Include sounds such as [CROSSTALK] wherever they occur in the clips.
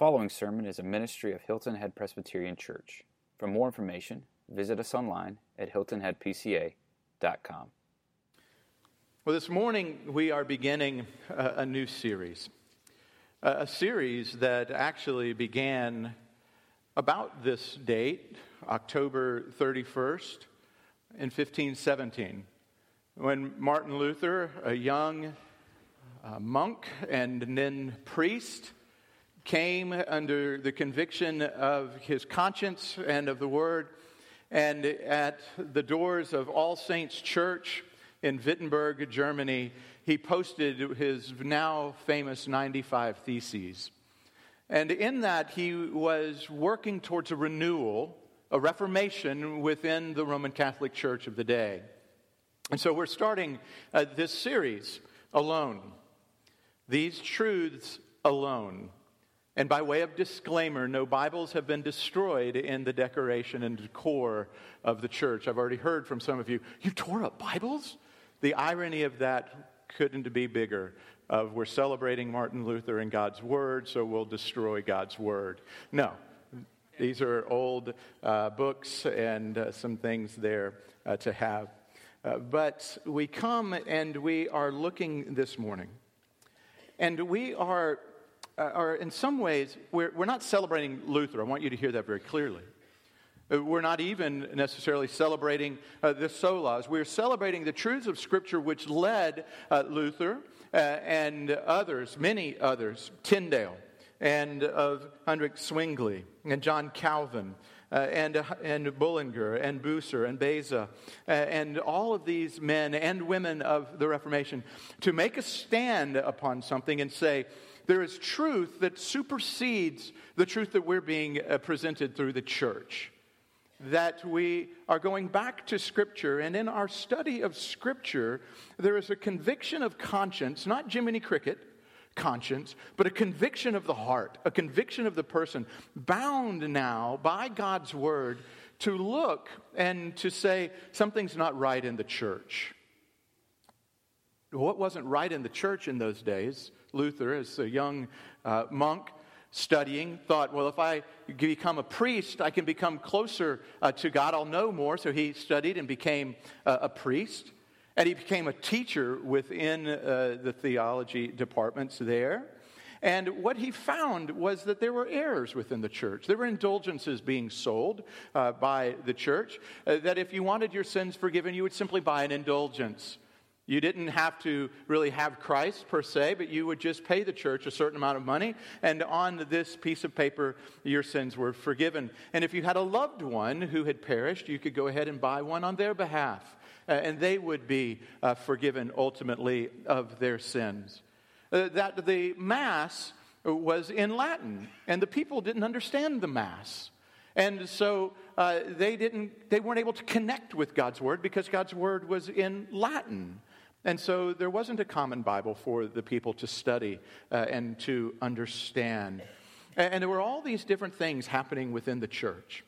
following sermon is a ministry of Hilton Head Presbyterian Church. For more information, visit us online at hiltonheadpca.com. Well, this morning we are beginning a, new series. A, a series that actually began about this date, October 31st, in 1517, when Martin Luther, a young uh, monk and then priest, came under the conviction of his conscience and of the word. And at the doors of All Saints Church in Wittenberg, Germany, he posted his now famous 95 Theses. And in that, he was working towards a renewal, a reformation within the Roman Catholic Church of the day. And so we're starting uh, this series alone. These truths alone. And by way of disclaimer, no Bibles have been destroyed in the decoration and decor of the church. I've already heard from some of you, you tore up Bibles? The irony of that couldn't be bigger. Of we're celebrating Martin Luther and God's Word, so we'll destroy God's Word. No, these are old uh, books and uh, some things there uh, to have. Uh, but we come and we are looking this morning, and we are are in some ways, we're, we're not celebrating Luther. I want you to hear that very clearly. Uh, we're not even necessarily celebrating uh, the solas. We're celebrating the truths of Scripture which led uh, Luther uh, and others, many others, Tyndale and of Hendrik Zwingli and John Calvin. Uh, and, uh, and Bullinger and Bucer and Beza uh, and all of these men and women of the Reformation to make a stand upon something and say, there is truth that supersedes the truth that we're being uh, presented through the church. That we are going back to Scripture, and in our study of Scripture, there is a conviction of conscience, not Jiminy Cricket conscience, but a conviction of the heart, a conviction of the person, bound now by God's Word to look and to say, something's not right in the church. What wasn't right in the church in those days Luther, as a young uh, monk studying, thought, well, if I become a priest, I can become closer uh, to God. I'll know more. So he studied and became uh, a priest. And he became a teacher within uh, the theology departments there. And what he found was that there were errors within the church. There were indulgences being sold uh, by the church, uh, that if you wanted your sins forgiven, you would simply buy an indulgence. You didn't have to really have Christ per se, but you would just pay the church a certain amount of money, and on this piece of paper, your sins were forgiven. And if you had a loved one who had perished, you could go ahead and buy one on their behalf, uh, and they would be uh, forgiven ultimately of their sins. Uh, that the Mass was in Latin, and the people didn't understand the Mass. And so uh, they, didn't, they weren't able to connect with God's Word because God's Word was in Latin. And so there wasn't a common Bible for the people to study uh, and to understand. And, and there were all these different things happening within the church.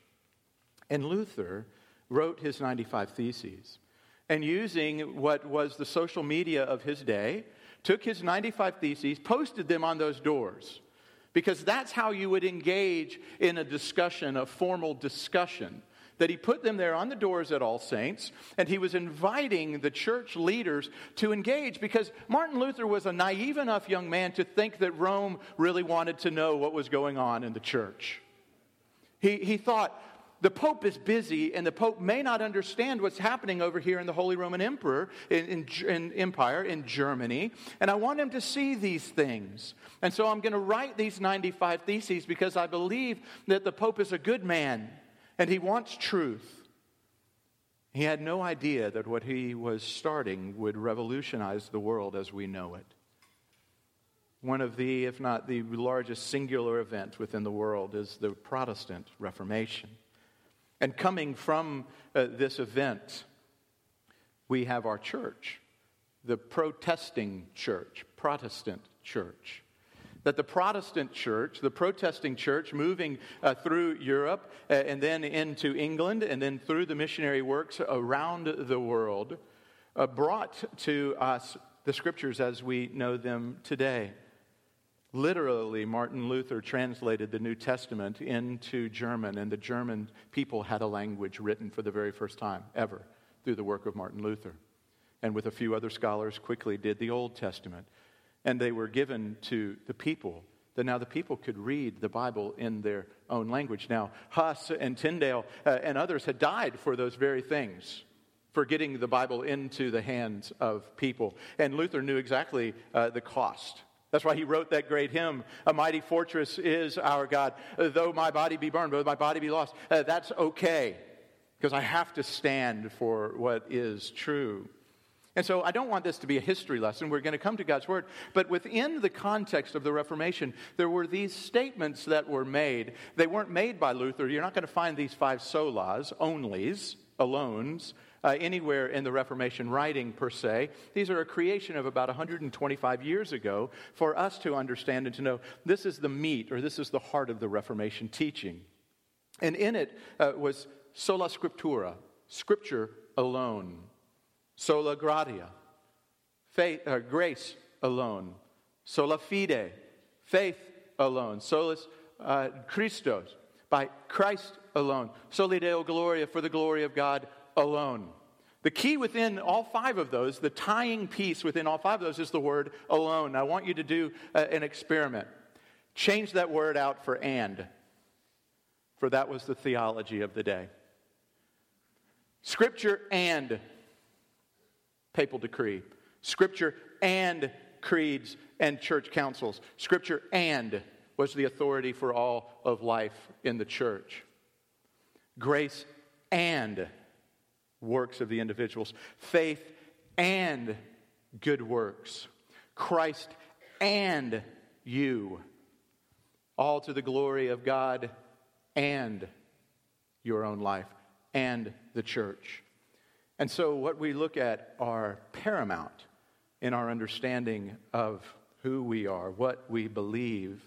And Luther wrote his 95 Theses. And using what was the social media of his day, took his 95 Theses, posted them on those doors. Because that's how you would engage in a discussion, a formal discussion that he put them there on the doors at All Saints, and he was inviting the church leaders to engage because Martin Luther was a naive enough young man to think that Rome really wanted to know what was going on in the church. He, he thought, the Pope is busy, and the Pope may not understand what's happening over here in the Holy Roman Emperor in, in, in, Empire in Germany, and I want him to see these things. And so I'm going to write these 95 theses because I believe that the Pope is a good man and he wants truth. He had no idea that what he was starting would revolutionize the world as we know it. One of the, if not the largest singular event within the world, is the Protestant Reformation. And coming from uh, this event, we have our church, the protesting church, Protestant church that the Protestant church, the protesting church, moving uh, through Europe uh, and then into England and then through the missionary works around the world, uh, brought to us the scriptures as we know them today. Literally, Martin Luther translated the New Testament into German, and the German people had a language written for the very first time ever through the work of Martin Luther. And with a few other scholars, quickly did the Old Testament. And they were given to the people that now the people could read the Bible in their own language. Now, Huss and Tyndale uh, and others had died for those very things, for getting the Bible into the hands of people. And Luther knew exactly uh, the cost. That's why he wrote that great hymn, A Mighty Fortress is Our God. Uh, though my body be burned, though my body be lost, uh, that's okay, because I have to stand for what is true. And so I don't want this to be a history lesson. We're going to come to God's Word. But within the context of the Reformation, there were these statements that were made. They weren't made by Luther. You're not going to find these five solas, onlys, alones, uh, anywhere in the Reformation writing per se. These are a creation of about 125 years ago for us to understand and to know this is the meat or this is the heart of the Reformation teaching. And in it uh, was sola scriptura, scripture alone. Sola gratia, faith, uh, grace alone. Sola fide, faith alone. Solus uh, Christos, by Christ alone. Soli Deo Gloria, for the glory of God alone. The key within all five of those, the tying piece within all five of those, is the word alone. I want you to do uh, an experiment. Change that word out for and, for that was the theology of the day. Scripture and papal decree, Scripture and creeds and church councils. Scripture and was the authority for all of life in the church. Grace and works of the individuals. Faith and good works. Christ and you. All to the glory of God and your own life and the church. And so, what we look at are paramount in our understanding of who we are, what we believe.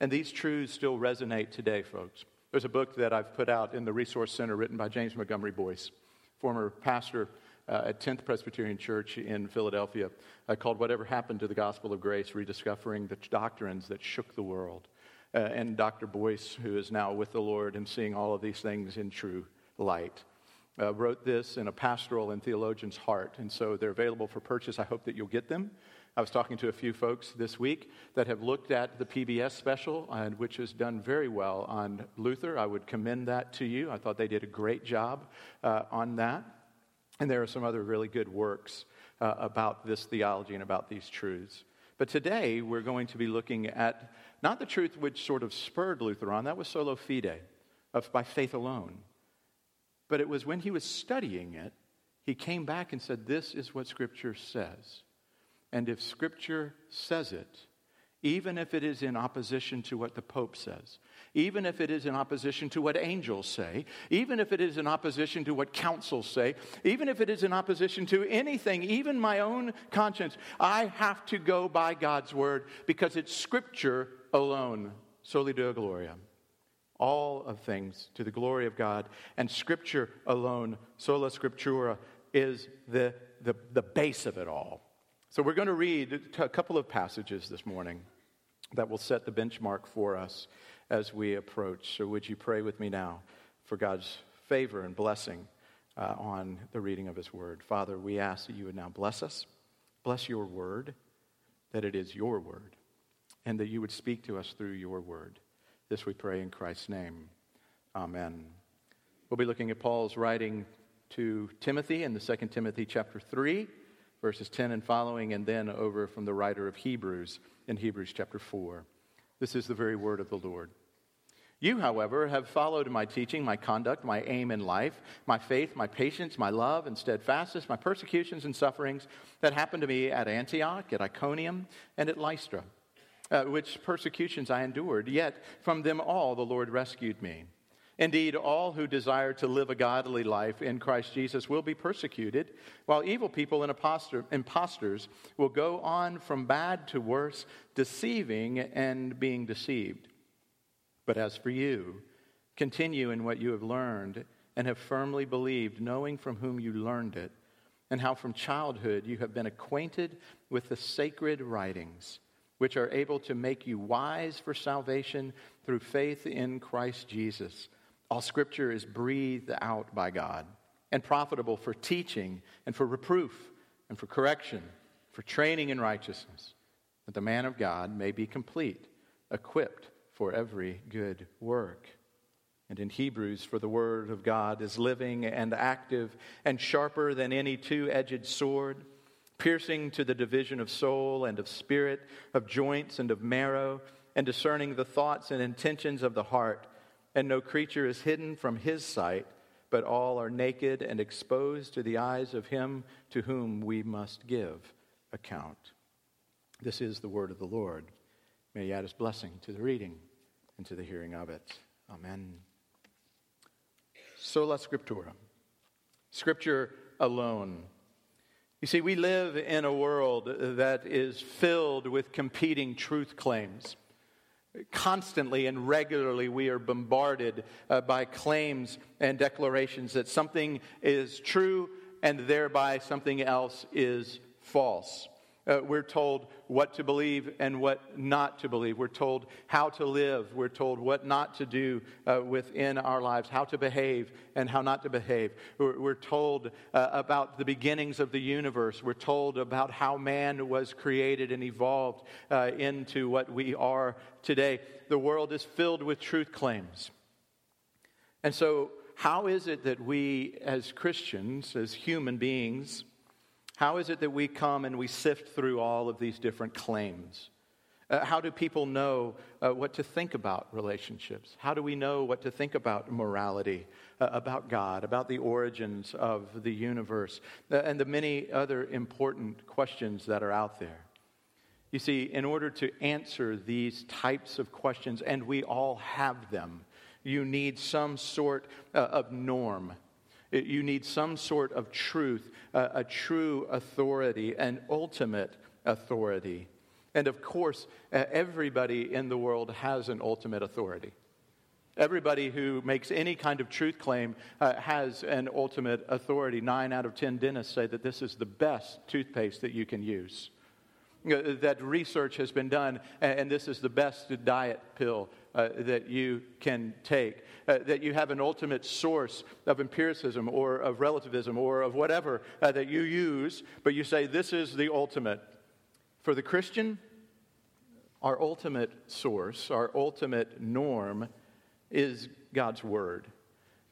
And these truths still resonate today, folks. There's a book that I've put out in the Resource Center written by James Montgomery Boice, former pastor uh, at 10th Presbyterian Church in Philadelphia, uh, called Whatever Happened to the Gospel of Grace Rediscovering the Doctrines That Shook the World. Uh, and Dr. Boice, who is now with the Lord and seeing all of these things in true light uh, wrote this in a pastoral and theologian's heart. And so they're available for purchase. I hope that you'll get them. I was talking to a few folks this week that have looked at the PBS special, and which has done very well on Luther. I would commend that to you. I thought they did a great job uh, on that. And there are some other really good works uh, about this theology and about these truths. But today we're going to be looking at not the truth which sort of spurred Luther on, that was sola fide, of by faith alone. But it was when he was studying it, he came back and said, This is what Scripture says. And if Scripture says it, even if it is in opposition to what the Pope says, even if it is in opposition to what angels say, even if it is in opposition to what councils say, even if it is in opposition to anything, even my own conscience, I have to go by God's word because it's Scripture alone. Soli Deo Gloria all of things to the glory of God. And Scripture alone, sola scriptura, is the, the, the base of it all. So we're going to read a couple of passages this morning that will set the benchmark for us as we approach. So would you pray with me now for God's favor and blessing uh, on the reading of His Word? Father, we ask that you would now bless us, bless your Word, that it is your Word, and that you would speak to us through your Word. This we pray in Christ's name. Amen. We'll be looking at Paul's writing to Timothy in the Second Timothy chapter 3, verses 10 and following, and then over from the writer of Hebrews in Hebrews chapter 4. This is the very word of the Lord. You, however, have followed my teaching, my conduct, my aim in life, my faith, my patience, my love and steadfastness, my persecutions and sufferings that happened to me at Antioch, at Iconium, and at Lystra uh, which persecutions I endured, yet from them all the Lord rescued me. Indeed, all who desire to live a godly life in Christ Jesus will be persecuted, while evil people and impostor, impostors will go on from bad to worse, deceiving and being deceived. But as for you, continue in what you have learned and have firmly believed, knowing from whom you learned it, and how from childhood you have been acquainted with the sacred writings which are able to make you wise for salvation through faith in Christ Jesus. All scripture is breathed out by God and profitable for teaching and for reproof and for correction, for training in righteousness, that the man of God may be complete, equipped for every good work. And in Hebrews, for the word of God is living and active and sharper than any two edged sword piercing to the division of soul and of spirit, of joints and of marrow, and discerning the thoughts and intentions of the heart. And no creature is hidden from his sight, but all are naked and exposed to the eyes of him to whom we must give account. This is the word of the Lord. May he add his blessing to the reading and to the hearing of it. Amen. Sola Scriptura. Scripture alone you see, we live in a world that is filled with competing truth claims. Constantly and regularly, we are bombarded uh, by claims and declarations that something is true and thereby something else is false. Uh, we're told what to believe and what not to believe. We're told how to live. We're told what not to do uh, within our lives, how to behave and how not to behave. We're, we're told uh, about the beginnings of the universe. We're told about how man was created and evolved uh, into what we are today. The world is filled with truth claims. And so, how is it that we, as Christians, as human beings, how is it that we come and we sift through all of these different claims? Uh, how do people know uh, what to think about relationships? How do we know what to think about morality, uh, about God, about the origins of the universe, uh, and the many other important questions that are out there? You see, in order to answer these types of questions, and we all have them, you need some sort uh, of norm you need some sort of truth, a true authority, an ultimate authority. And of course, everybody in the world has an ultimate authority. Everybody who makes any kind of truth claim uh, has an ultimate authority. Nine out of ten dentists say that this is the best toothpaste that you can use. Uh, that research has been done, and this is the best diet pill uh, that you can take. Uh, that you have an ultimate source of empiricism or of relativism or of whatever uh, that you use, but you say, This is the ultimate. For the Christian, our ultimate source, our ultimate norm is God's Word.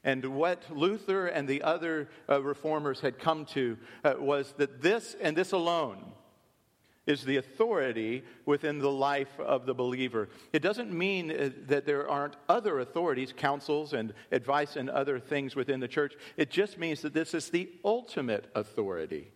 And what Luther and the other uh, reformers had come to uh, was that this and this alone is the authority within the life of the believer. It doesn't mean uh, that there aren't other authorities, councils, and advice and other things within the church. It just means that this is the ultimate authority.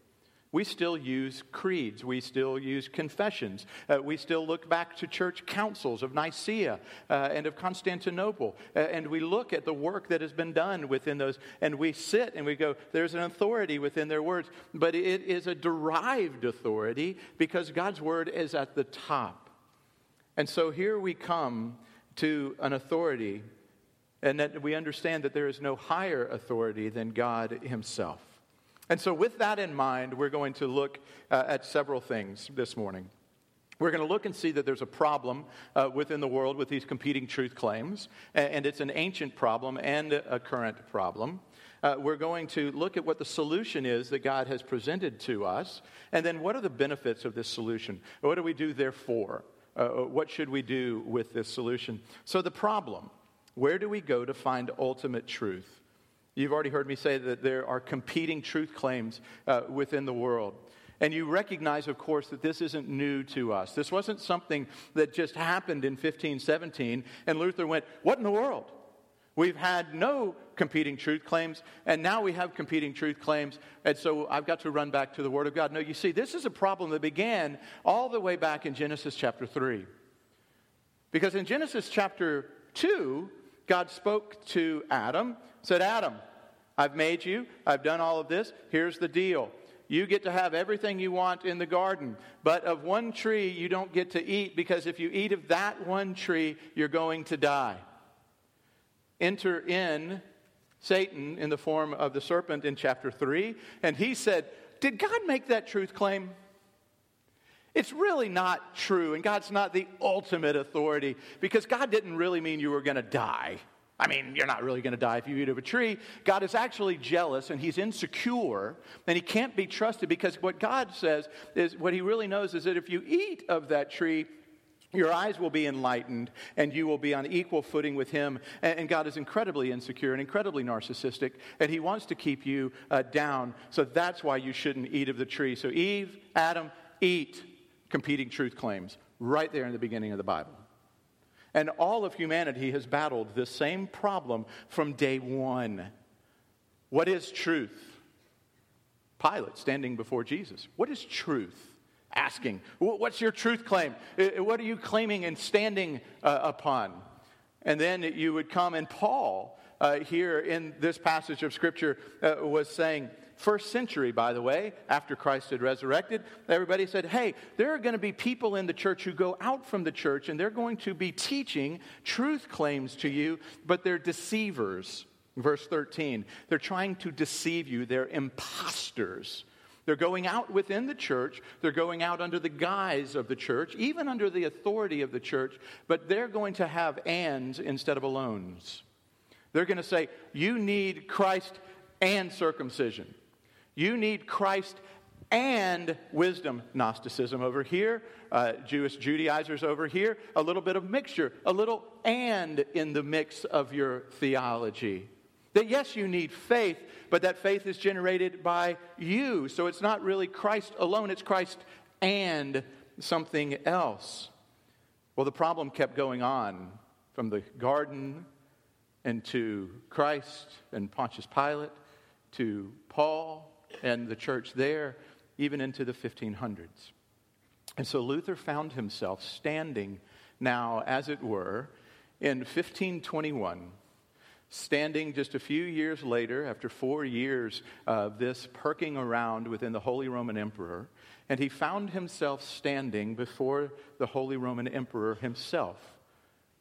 We still use creeds. We still use confessions. Uh, we still look back to church councils of Nicaea uh, and of Constantinople. Uh, and we look at the work that has been done within those. And we sit and we go, there's an authority within their words. But it is a derived authority because God's word is at the top. And so here we come to an authority, and that we understand that there is no higher authority than God Himself. And so, with that in mind, we're going to look uh, at several things this morning. We're going to look and see that there's a problem uh, within the world with these competing truth claims, and it's an ancient problem and a current problem. Uh, we're going to look at what the solution is that God has presented to us, and then what are the benefits of this solution? What do we do therefore? Uh, what should we do with this solution? So, the problem where do we go to find ultimate truth? You've already heard me say that there are competing truth claims uh, within the world. And you recognize, of course, that this isn't new to us. This wasn't something that just happened in 1517, and Luther went, What in the world? We've had no competing truth claims, and now we have competing truth claims, and so I've got to run back to the Word of God. No, you see, this is a problem that began all the way back in Genesis chapter 3. Because in Genesis chapter 2, God spoke to Adam, said, Adam, I've made you, I've done all of this. Here's the deal. You get to have everything you want in the garden, but of one tree you don't get to eat because if you eat of that one tree, you're going to die. Enter in Satan in the form of the serpent in chapter 3, and he said, Did God make that truth claim? It's really not true, and God's not the ultimate authority because God didn't really mean you were going to die. I mean, you're not really going to die if you eat of a tree. God is actually jealous and he's insecure and he can't be trusted because what God says is what he really knows is that if you eat of that tree, your eyes will be enlightened and you will be on equal footing with him. And God is incredibly insecure and incredibly narcissistic, and he wants to keep you uh, down. So that's why you shouldn't eat of the tree. So, Eve, Adam, eat competing truth claims right there in the beginning of the Bible. And all of humanity has battled this same problem from day one. What is truth? Pilate standing before Jesus. What is truth? Asking, What's your truth claim? What are you claiming and standing uh, upon? And then you would come, and Paul, uh, here in this passage of Scripture, uh, was saying, First century, by the way, after Christ had resurrected, everybody said, hey, there are going to be people in the church who go out from the church and they're going to be teaching truth claims to you, but they're deceivers. Verse 13, they're trying to deceive you, they're imposters. They're going out within the church. They're going out under the guise of the church, even under the authority of the church, but they're going to have ands instead of alones. They're going to say, You need Christ and circumcision. You need Christ and wisdom. Gnosticism over here, uh, Jewish Judaizers over here, a little bit of mixture, a little and in the mix of your theology. That yes, you need faith, but that faith is generated by you. So it's not really Christ alone, it's Christ and something else. Well, the problem kept going on from the garden and to Christ and Pontius Pilate to Paul and the church there, even into the 1500s. And so Luther found himself standing now, as it were, in 1521 standing just a few years later, after four years of this perking around within the Holy Roman Emperor, and he found himself standing before the Holy Roman Emperor himself,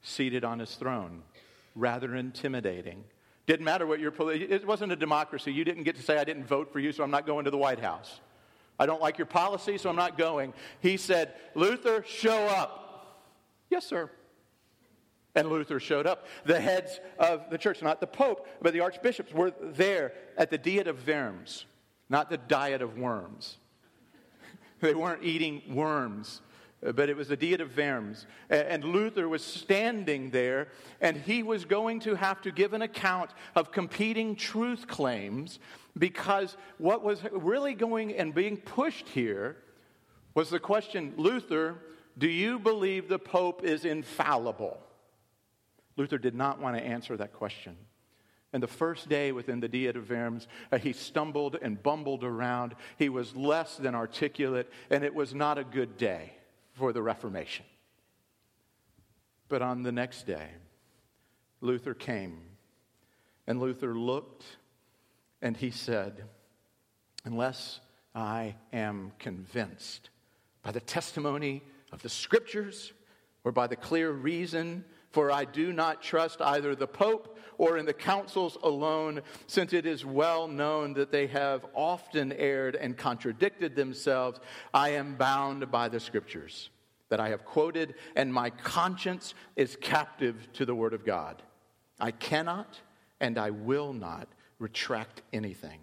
seated on his throne, rather intimidating. Didn't matter what your it wasn't a democracy. You didn't get to say I didn't vote for you, so I'm not going to the White House. I don't like your policy, so I'm not going. He said, "Luther, show up." Yes, sir. And Luther showed up. The heads of the church, not the Pope, but the archbishops, were there at the Diet of Worms, not the diet of worms. [LAUGHS] they weren't eating worms but it was the Diet of Worms. And Luther was standing there, and he was going to have to give an account of competing truth claims because what was really going and being pushed here was the question Luther, do you believe the Pope is infallible? Luther did not want to answer that question. And the first day within the Diet of Worms, uh, he stumbled and bumbled around. He was less than articulate, and it was not a good day for the Reformation. But on the next day, Luther came, and Luther looked and he said, Unless I am convinced by the testimony of the scriptures or by the clear reason, for I do not trust either the Pope or in the councils alone, since it is well known that they have often erred and contradicted themselves. I am bound by the scriptures that I have quoted, and my conscience is captive to the word of God. I cannot and I will not retract anything,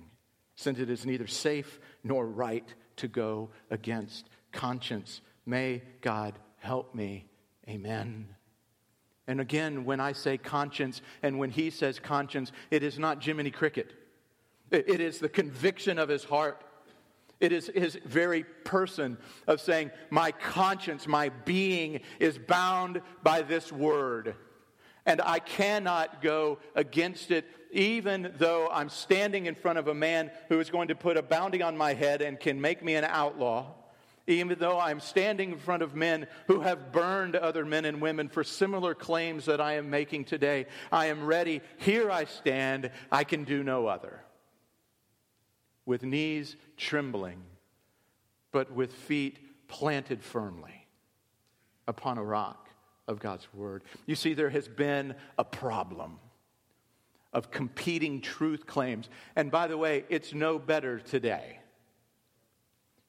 since it is neither safe nor right to go against conscience. May God help me. Amen. And again, when I say conscience and when he says conscience, it is not Jiminy Cricket. It is the conviction of his heart. It is his very person of saying, My conscience, my being is bound by this word. And I cannot go against it, even though I'm standing in front of a man who is going to put a bounty on my head and can make me an outlaw even though I'm standing in front of men who have burned other men and women for similar claims that I am making today, I am ready. Here I stand. I can do no other. With knees trembling, but with feet planted firmly upon a rock of God's word. You see, there has been a problem of competing truth claims. And by the way, it's no better today.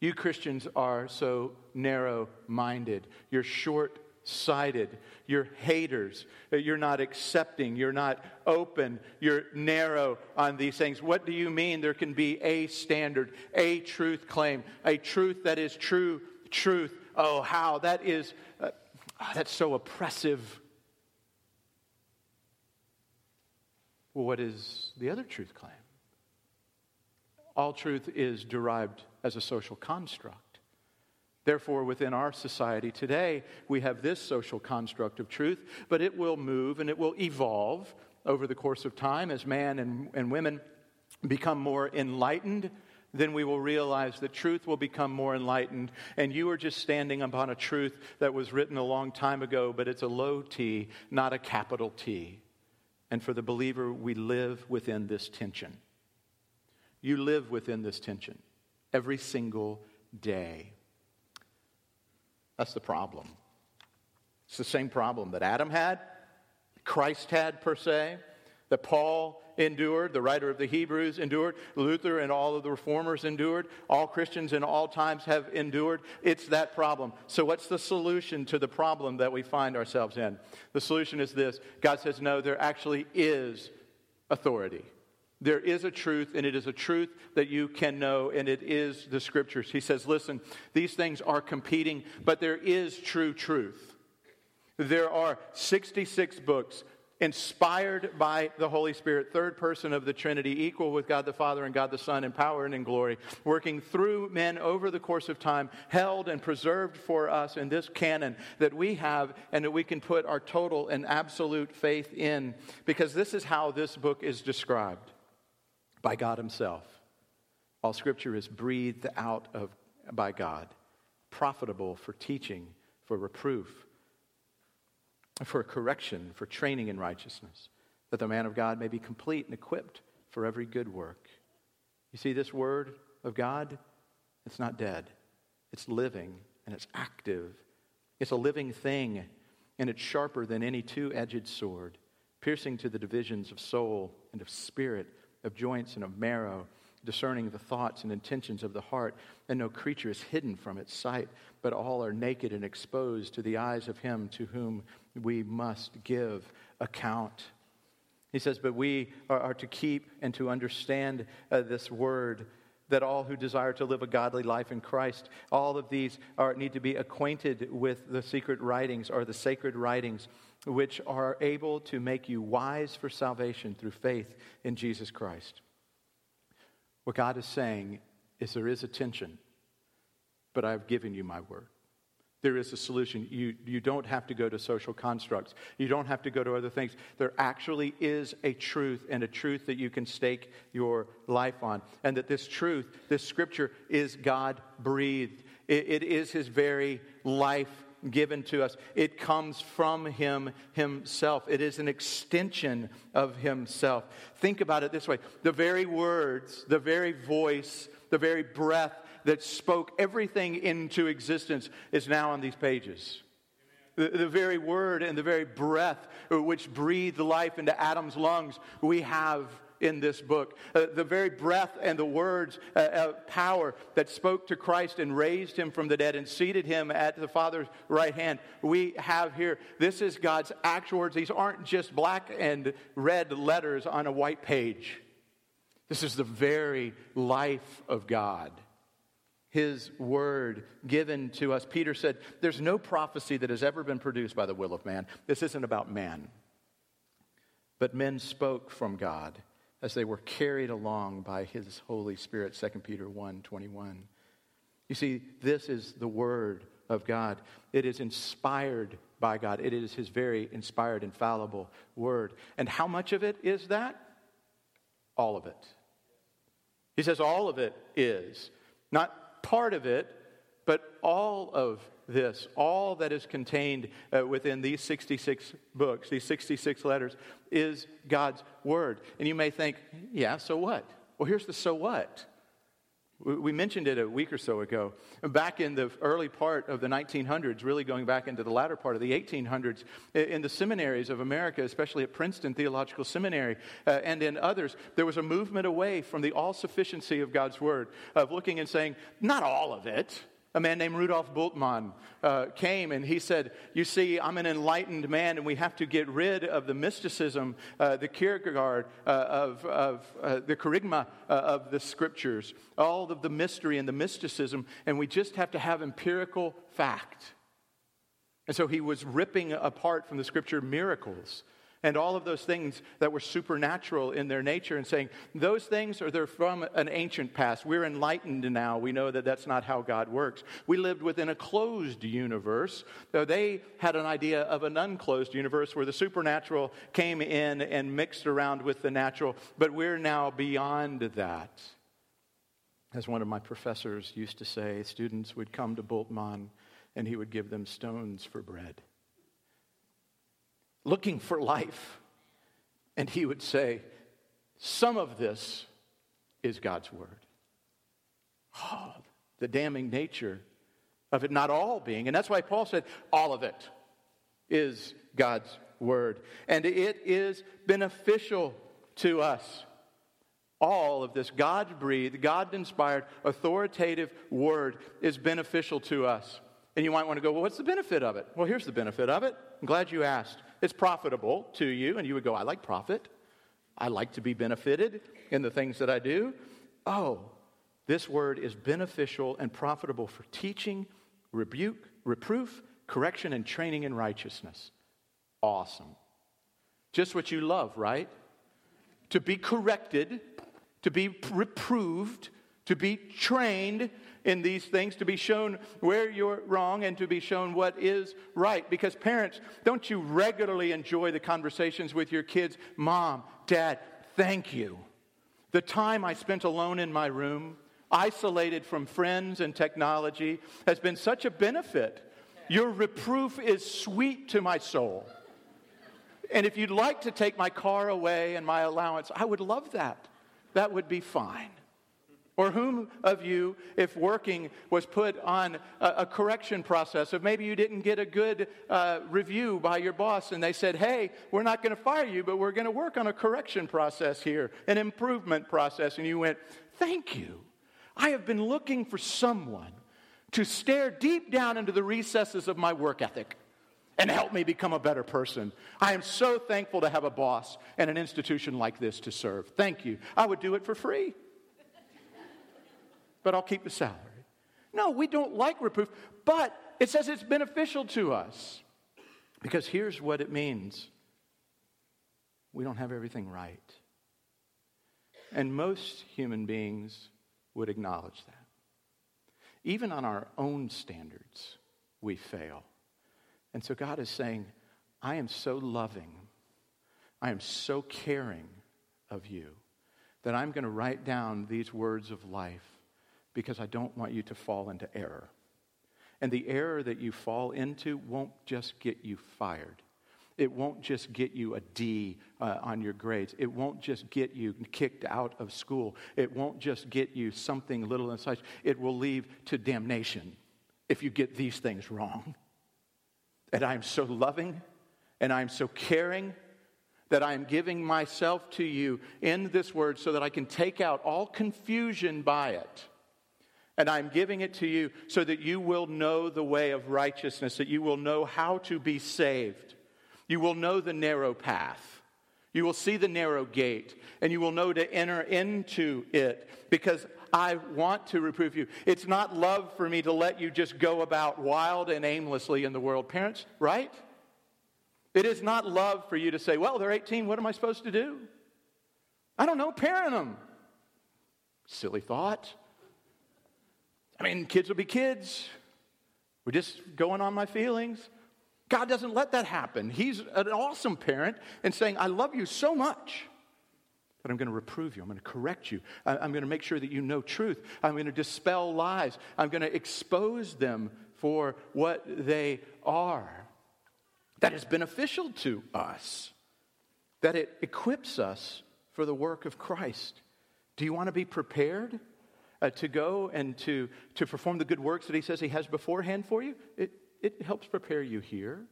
You Christians are so narrow minded. You're short sighted. You're haters. You're not accepting. You're not open. You're narrow on these things. What do you mean there can be a standard, a truth claim, a truth that is true truth? Oh, how? That is, uh, oh, that's so oppressive. Well, what is the other truth claim? All truth is derived as a social construct. Therefore, within our society today, we have this social construct of truth, but it will move and it will evolve over the course of time as man and, and women become more enlightened. Then we will realize that truth will become more enlightened, and you are just standing upon a truth that was written a long time ago, but it's a low T, not a capital T. And for the believer, we live within this tension. You live within this tension every single day. That's the problem. It's the same problem that Adam had, Christ had, per se, that Paul endured, the writer of the Hebrews endured, Luther and all of the reformers endured, all Christians in all times have endured. It's that problem. So, what's the solution to the problem that we find ourselves in? The solution is this God says, no, there actually is authority. There is a truth, and it is a truth that you can know, and it is the scriptures. He says, Listen, these things are competing, but there is true truth. There are 66 books inspired by the Holy Spirit, third person of the Trinity, equal with God the Father and God the Son in power and in glory, working through men over the course of time, held and preserved for us in this canon that we have and that we can put our total and absolute faith in, because this is how this book is described by God Himself. All Scripture is breathed out of, by God, profitable for teaching, for reproof, for correction, for training in righteousness, that the man of God may be complete and equipped for every good work. You see, this word of God, it's not dead, it's living and it's active. It's a living thing, and it's sharper than any two edged sword, piercing to the divisions of soul and of spirit of joints and of marrow, discerning the thoughts and intentions of the heart. And no creature is hidden from its sight, but all are naked and exposed to the eyes of him to whom we must give account. He says, But we are, are to keep and to understand uh, this word that all who desire to live a godly life in Christ, all of these are, need to be acquainted with the secret writings or the sacred writings which are able to make you wise for salvation through faith in Jesus Christ. What God is saying is there is a tension, but I've given you my word. There is a solution. You, you don't have to go to social constructs. You don't have to go to other things. There actually is a truth and a truth that you can stake your life on. And that this truth, this scripture, is God breathed. It, it is His very life given to us. It comes from Him Himself, it is an extension of Himself. Think about it this way the very words, the very voice, the very breath that spoke everything into existence is now on these pages. The, the, very word and the very breath which breathed life into Adam's lungs, we have in this book. Uh, the very breath and the words, uh, uh, power that spoke to Christ and raised him from the dead and seated him at the Father's right hand, we have here. This is God's actual words. These aren't just black and red letters on a white page. This is the very life of God. His word given to us. Peter said, There's no prophecy that has ever been produced by the will of man. This isn't about man. But men spoke from God as they were carried along by his Holy Spirit, 2 Peter 1 21. You see, this is the Word of God. It is inspired by God, it is his very inspired, infallible Word. And how much of it is that? All of it. He says all of it is. Not part of it, but all of this, all that is contained uh, within these 66 books, these 66 letters, is God's Word. And you may think, yeah, so what? Well, here's the so what. We mentioned it a week or so ago. Back in the early part of the 1900s, really going back into the latter part of the 1800s, in the seminaries of America, especially at Princeton Theological Seminary uh, and in others, there was a movement away from the all sufficiency of God's Word, of looking and saying, not all of it a man named Rudolf Bultmann uh, came and he said, You see, I'm an enlightened man and we have to get rid of the mysticism, uh, the Kierkegaard, uh, of, of uh, the kerygma uh, of the scriptures, all of the mystery and the mysticism, and we just have to have empirical fact. And so he was ripping apart from the scripture miracles and all of those things that were supernatural in their nature and saying those things are they're from an ancient past. We're enlightened now. We know that that's not how god works. We lived within a closed universe. Though they had an idea of an unclosed universe where the supernatural came in and mixed around with the natural but we're now beyond that. As one of my professors used to say students would come to bultmann and he would give them stones for bread looking for life. And he would say, Some of this is God's word. Oh, the damning nature of it not all being. And that's why Paul said, All of it is God's word. And it is beneficial to us. All of this God breathed, God inspired, authoritative word is beneficial to us. And you might want to go, well, what's the benefit of it? Well, here's the benefit of it. I'm glad you asked. It's profitable to you, and you would go, I like profit. I like to be benefited in the things that I do. Oh, this word is beneficial and profitable for teaching, rebuke, reproof, correction, and training in righteousness. Awesome. Just what you love, right? To be corrected, to be reproved, to be trained in these things, to be shown where you're wrong and to be shown what is right. Because, parents, don't you regularly enjoy the conversations with your kids? Mom, Dad, thank you. The time I spent alone in my room, isolated from friends and technology, has been such a benefit. Your reproof is sweet to my soul. And if you'd like to take my car away and my allowance, I would love that. That would be fine. Or whom of you, if working, was put on a, a correction process? If maybe you didn't get a good uh, review by your boss and they said, hey, we're not going to fire you, but we're going to work on a correction process here, an improvement process. And you went, thank you. I have been looking for someone to stare deep down into the recesses of my work ethic and help me become a better person. I am so thankful to have a boss and an institution like this to serve. Thank you. I would do it for free but I'll keep the salary. No, we don't like reproof, but it says it's beneficial to us. Because here's what it means we don't have everything right. And most human beings would acknowledge that. Even on our own standards, we fail. And so God is saying, I am so loving, I am so caring of you that I'm going to write down these words of life because I don't want you to fall into error. And the error that you fall into won't just get you fired. It won't just get you a D uh, on your grades. It won't just get you kicked out of school. It won't just get you something little and such. It will lead to damnation if you get these things wrong. And I am so loving and I am so caring that I am giving myself to you in this word so that I can take out all confusion by it and I'm giving it to you so that you will know the way of righteousness, that you will know how to be saved. You will know the narrow path. You will see the narrow gate, and you will know to enter into it because I want to reprove you. It's not love for me to let you just go about wild and aimlessly in the world. Parents, right? It is not love for you to say, well, they're 18, what am I supposed to do? I don't know, parent them. Silly thought. I mean, kids will be kids. We're just going on my feelings. God doesn't let that happen. He's an awesome parent and saying, I love you so much that I'm going to reprove you. I'm going to correct you. I'm going to make sure that you know truth. I'm going to dispel lies. I'm going to expose them for what they are. That is beneficial to us, that it equips us for the work of Christ. Do you want to be prepared? Uh, to go and to, to perform the good works that He says He has beforehand for you, it, it helps prepare you here.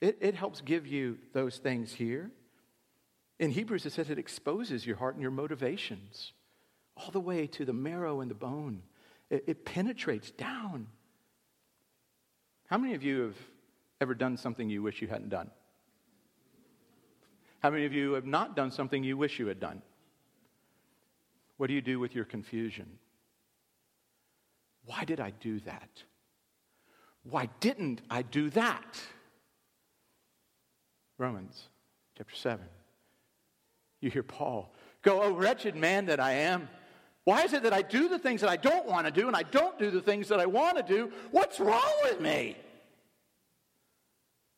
It, it helps give you those things here. In Hebrews, it says it exposes your heart and your motivations all the way to the marrow and the bone. It, it penetrates down. How many of you have ever done something you wish you hadn't done? How many of you have not done something you wish you had done? What do you do with your confusion? Why did I do that? Why didn't I do that? Romans chapter 7. You hear Paul go, Oh, wretched man that I am. Why is it that I do the things that I don't want to do and I don't do the things that I want to do? What's wrong with me?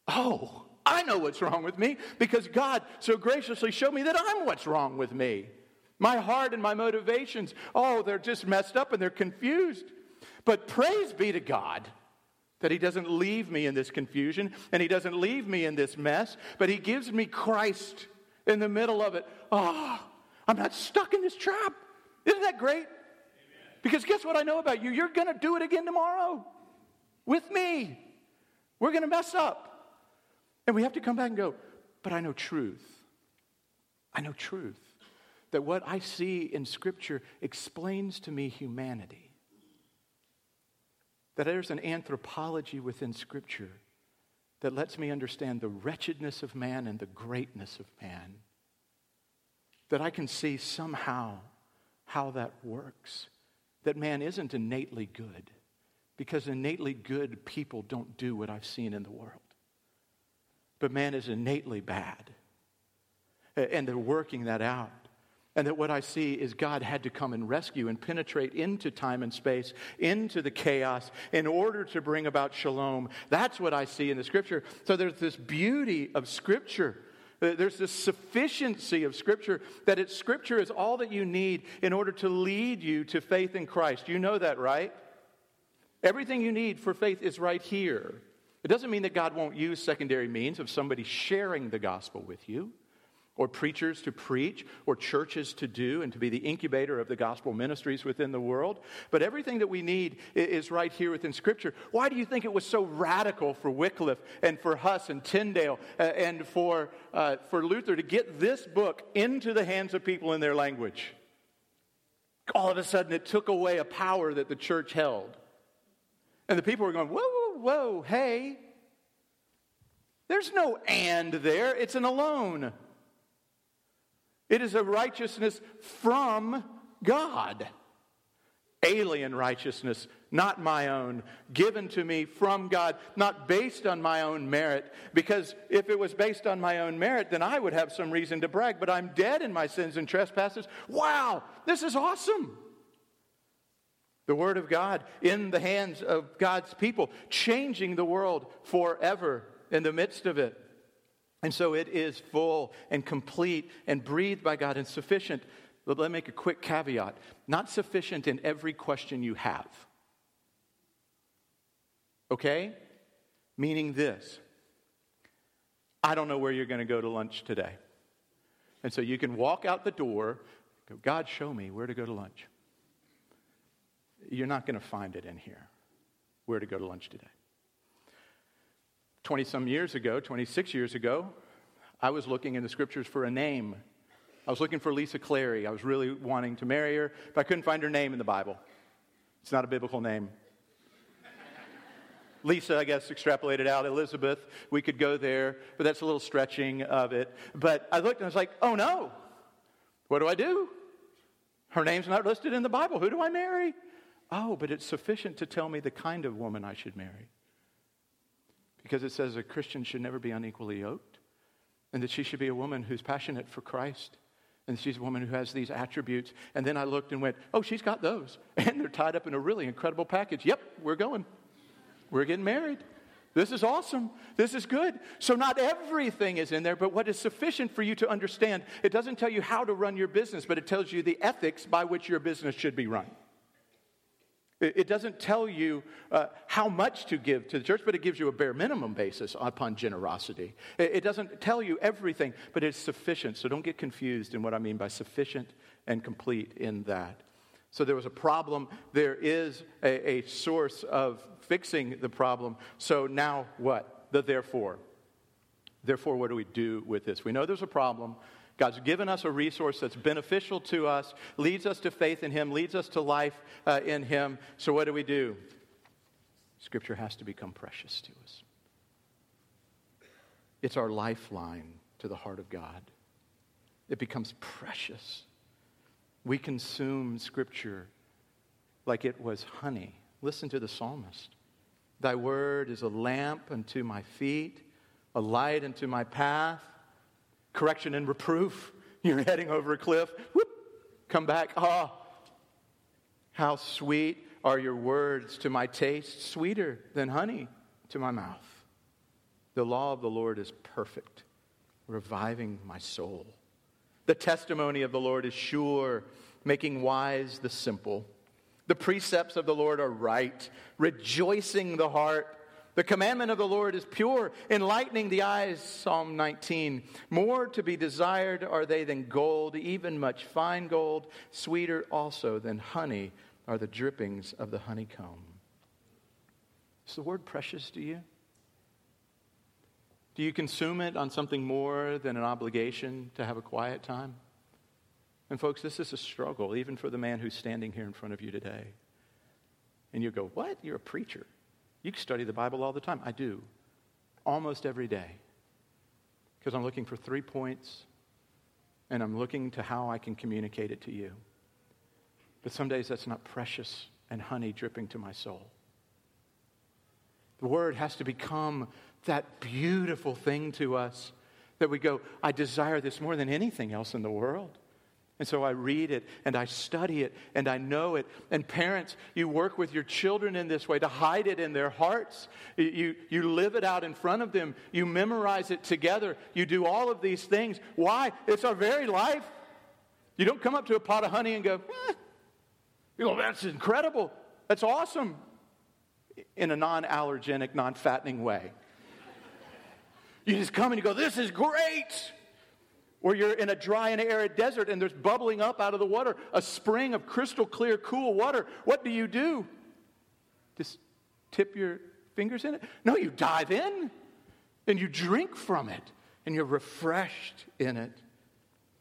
Oh, I know what's wrong with me because God so graciously showed me that I'm what's wrong with me. My heart and my motivations, oh, they're just messed up and they're confused. But praise be to God that He doesn't leave me in this confusion and He doesn't leave me in this mess, but He gives me Christ in the middle of it. Oh, I'm not stuck in this trap. Isn't that great? Amen. Because guess what I know about you? You're going to do it again tomorrow with me. We're going to mess up. And we have to come back and go, but I know truth. I know truth. That what I see in Scripture explains to me humanity. That there's an anthropology within Scripture that lets me understand the wretchedness of man and the greatness of man. That I can see somehow how that works. That man isn't innately good, because innately good people don't do what I've seen in the world. But man is innately bad. And they're working that out. And that what I see is God had to come and rescue and penetrate into time and space, into the chaos, in order to bring about shalom. That's what I see in the scripture. So there's this beauty of scripture. There's this sufficiency of Scripture that it's Scripture is all that you need in order to lead you to faith in Christ. You know that, right? Everything you need for faith is right here. It doesn't mean that God won't use secondary means of somebody sharing the gospel with you or preachers to preach, or churches to do, and to be the incubator of the gospel ministries within the world. But everything that we need is right here within Scripture. Why do you think it was so radical for Wycliffe and for Huss and Tyndale uh, and for, uh, for Luther to get this book into the hands of people in their language? All of a sudden, it took away a power that the church held. And the people were going, whoa, whoa, whoa, hey. There's no and there, it's an alone. It is a righteousness from God. Alien righteousness, not my own, given to me from God, not based on my own merit. Because if it was based on my own merit, then I would have some reason to brag, but I'm dead in my sins and trespasses. Wow, this is awesome. The Word of God in the hands of God's people, changing the world forever in the midst of it. And so it is full and complete and breathed by God and sufficient. But let me make a quick caveat not sufficient in every question you have. Okay? Meaning this I don't know where you're going to go to lunch today. And so you can walk out the door, go, God, show me where to go to lunch. You're not going to find it in here, where to go to lunch today. 20 some years ago, 26 years ago, I was looking in the scriptures for a name. I was looking for Lisa Clary. I was really wanting to marry her, but I couldn't find her name in the Bible. It's not a biblical name. [LAUGHS] Lisa, I guess, extrapolated out. Elizabeth, we could go there, but that's a little stretching of it. But I looked and I was like, oh no, what do I do? Her name's not listed in the Bible. Who do I marry? Oh, but it's sufficient to tell me the kind of woman I should marry because it says a Christian should never be unequally yoked, and that she should be a woman who's passionate for Christ, and she's a woman who has these attributes. And then I looked and went, oh, she's got those. [LAUGHS] And they're tied up in a really incredible package. Yep, we're going. We're getting married. This is awesome. This is good. So, not everything is in there, but what is sufficient for you to understand, it doesn't tell you how to run your business, but it tells you the ethics by which your business should be run. It doesn't tell you uh, how much to give to the church, but it gives you a bare minimum basis upon generosity. It doesn't tell you everything, but it's sufficient. So don't get confused in what I mean by sufficient and complete in that. So there was a problem. There is a, a source of fixing the problem. So now what? The therefore. Therefore, what do we do with this? We know there's a problem. God's given us a resource that's beneficial to us, leads us to faith in Him, leads us to life uh, in Him. So, what do we do? Scripture has to become precious to us. It's our lifeline to the heart of God. It becomes precious. We consume Scripture like it was honey. Listen to the psalmist. Thy word is a lamp unto my feet a light unto my path, correction and reproof. [LAUGHS] You're heading over a cliff. Whoop, come back. Ah, oh, how sweet are your words to my taste, sweeter than honey to my mouth. The law of the Lord is perfect, reviving my soul. The testimony of the Lord is sure, making wise the simple. The precepts of the Lord are right, rejoicing the heart. The commandment of the Lord is pure, enlightening the eyes. Psalm 19. More to be desired are they than gold, even much fine gold. Sweeter also than honey are the drippings of the honeycomb. Is the word precious to you? Do you consume it on something more than an obligation to have a quiet time? And, folks, this is a struggle, even for the man who's standing here in front of you today. And you go, What? You're a preacher. You can study the Bible all the time. I do. Almost every day. Because I'm looking for three points and I'm looking to how I can communicate it to you. But some days that's not precious and honey dripping to my soul. The Word has to become that beautiful thing to us that we go, I desire this more than anything else in the world. And so I read it and I study it and I know it. And parents, you work with your children in this way to hide it in their hearts. You, you live it out in front of them. You memorize it together. You do all of these things. Why? It's our very life. You don't come up to a pot of honey and go, eh. you go, that's incredible. That's awesome. In a non allergenic, non fattening way. You just come and you go, this is great. Or you're in a dry and arid desert and there's bubbling up out of the water a spring of crystal clear, cool water. What do you do? Just tip your fingers in it? No, you dive in and you drink from it and you're refreshed in it.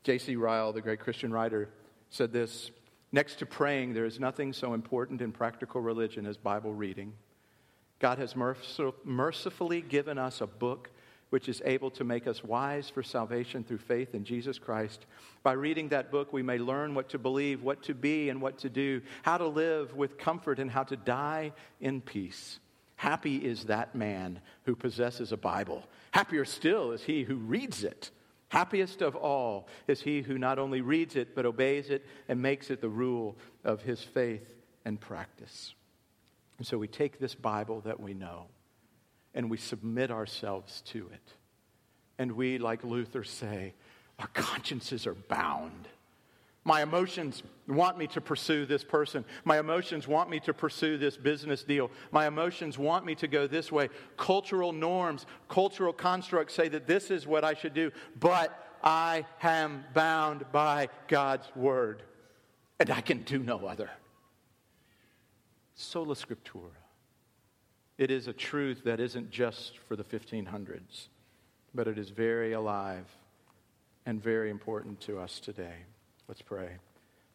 J.C. Ryle, the great Christian writer, said this Next to praying, there is nothing so important in practical religion as Bible reading. God has mercifully given us a book which is able to make us wise for salvation through faith in Jesus Christ. By reading that book, we may learn what to believe, what to be, and what to do, how to live with comfort, and how to die in peace. Happy is that man who possesses a Bible. Happier still is he who reads it. Happiest of all is he who not only reads it, but obeys it and makes it the rule of his faith and practice. And so we take this Bible that we know and we submit ourselves to it. And we, like Luther, say, our consciences are bound. My emotions want me to pursue this person. My emotions want me to pursue this business deal. My emotions want me to go this way. Cultural norms, cultural constructs say that this is what I should do, but I am bound by God's word, and I can do no other. Sola Scriptura. It is a truth that isn't just for the 1500s, but it is very alive and very important to us today. Let's pray.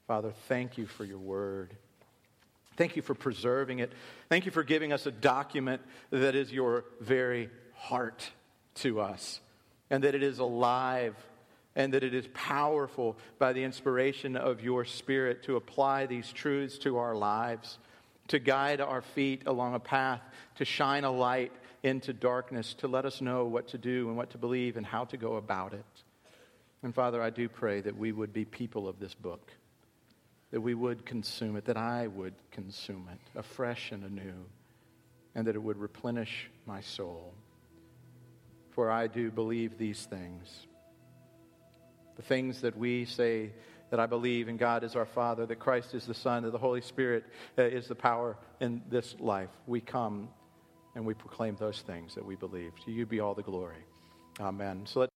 Father, thank you for your word. Thank you for preserving it. Thank you for giving us a document that is your very heart to us, and that it is alive, and that it is powerful by the inspiration of your Spirit to apply these truths to our lives to guide our feet along a path, to shine a light into darkness, to let us know what to do and what to believe and how to go about it. And Father, I do pray that we would be people of this book, that we would consume it, that I would consume it afresh and anew, and that it would replenish my soul. For I do believe these things. The things that we say that I believe in God as our Father, that Christ is the Son, that the Holy Spirit uh, is the power in this life. We come and we proclaim those things that we believe. To you be all the glory. Amen. So let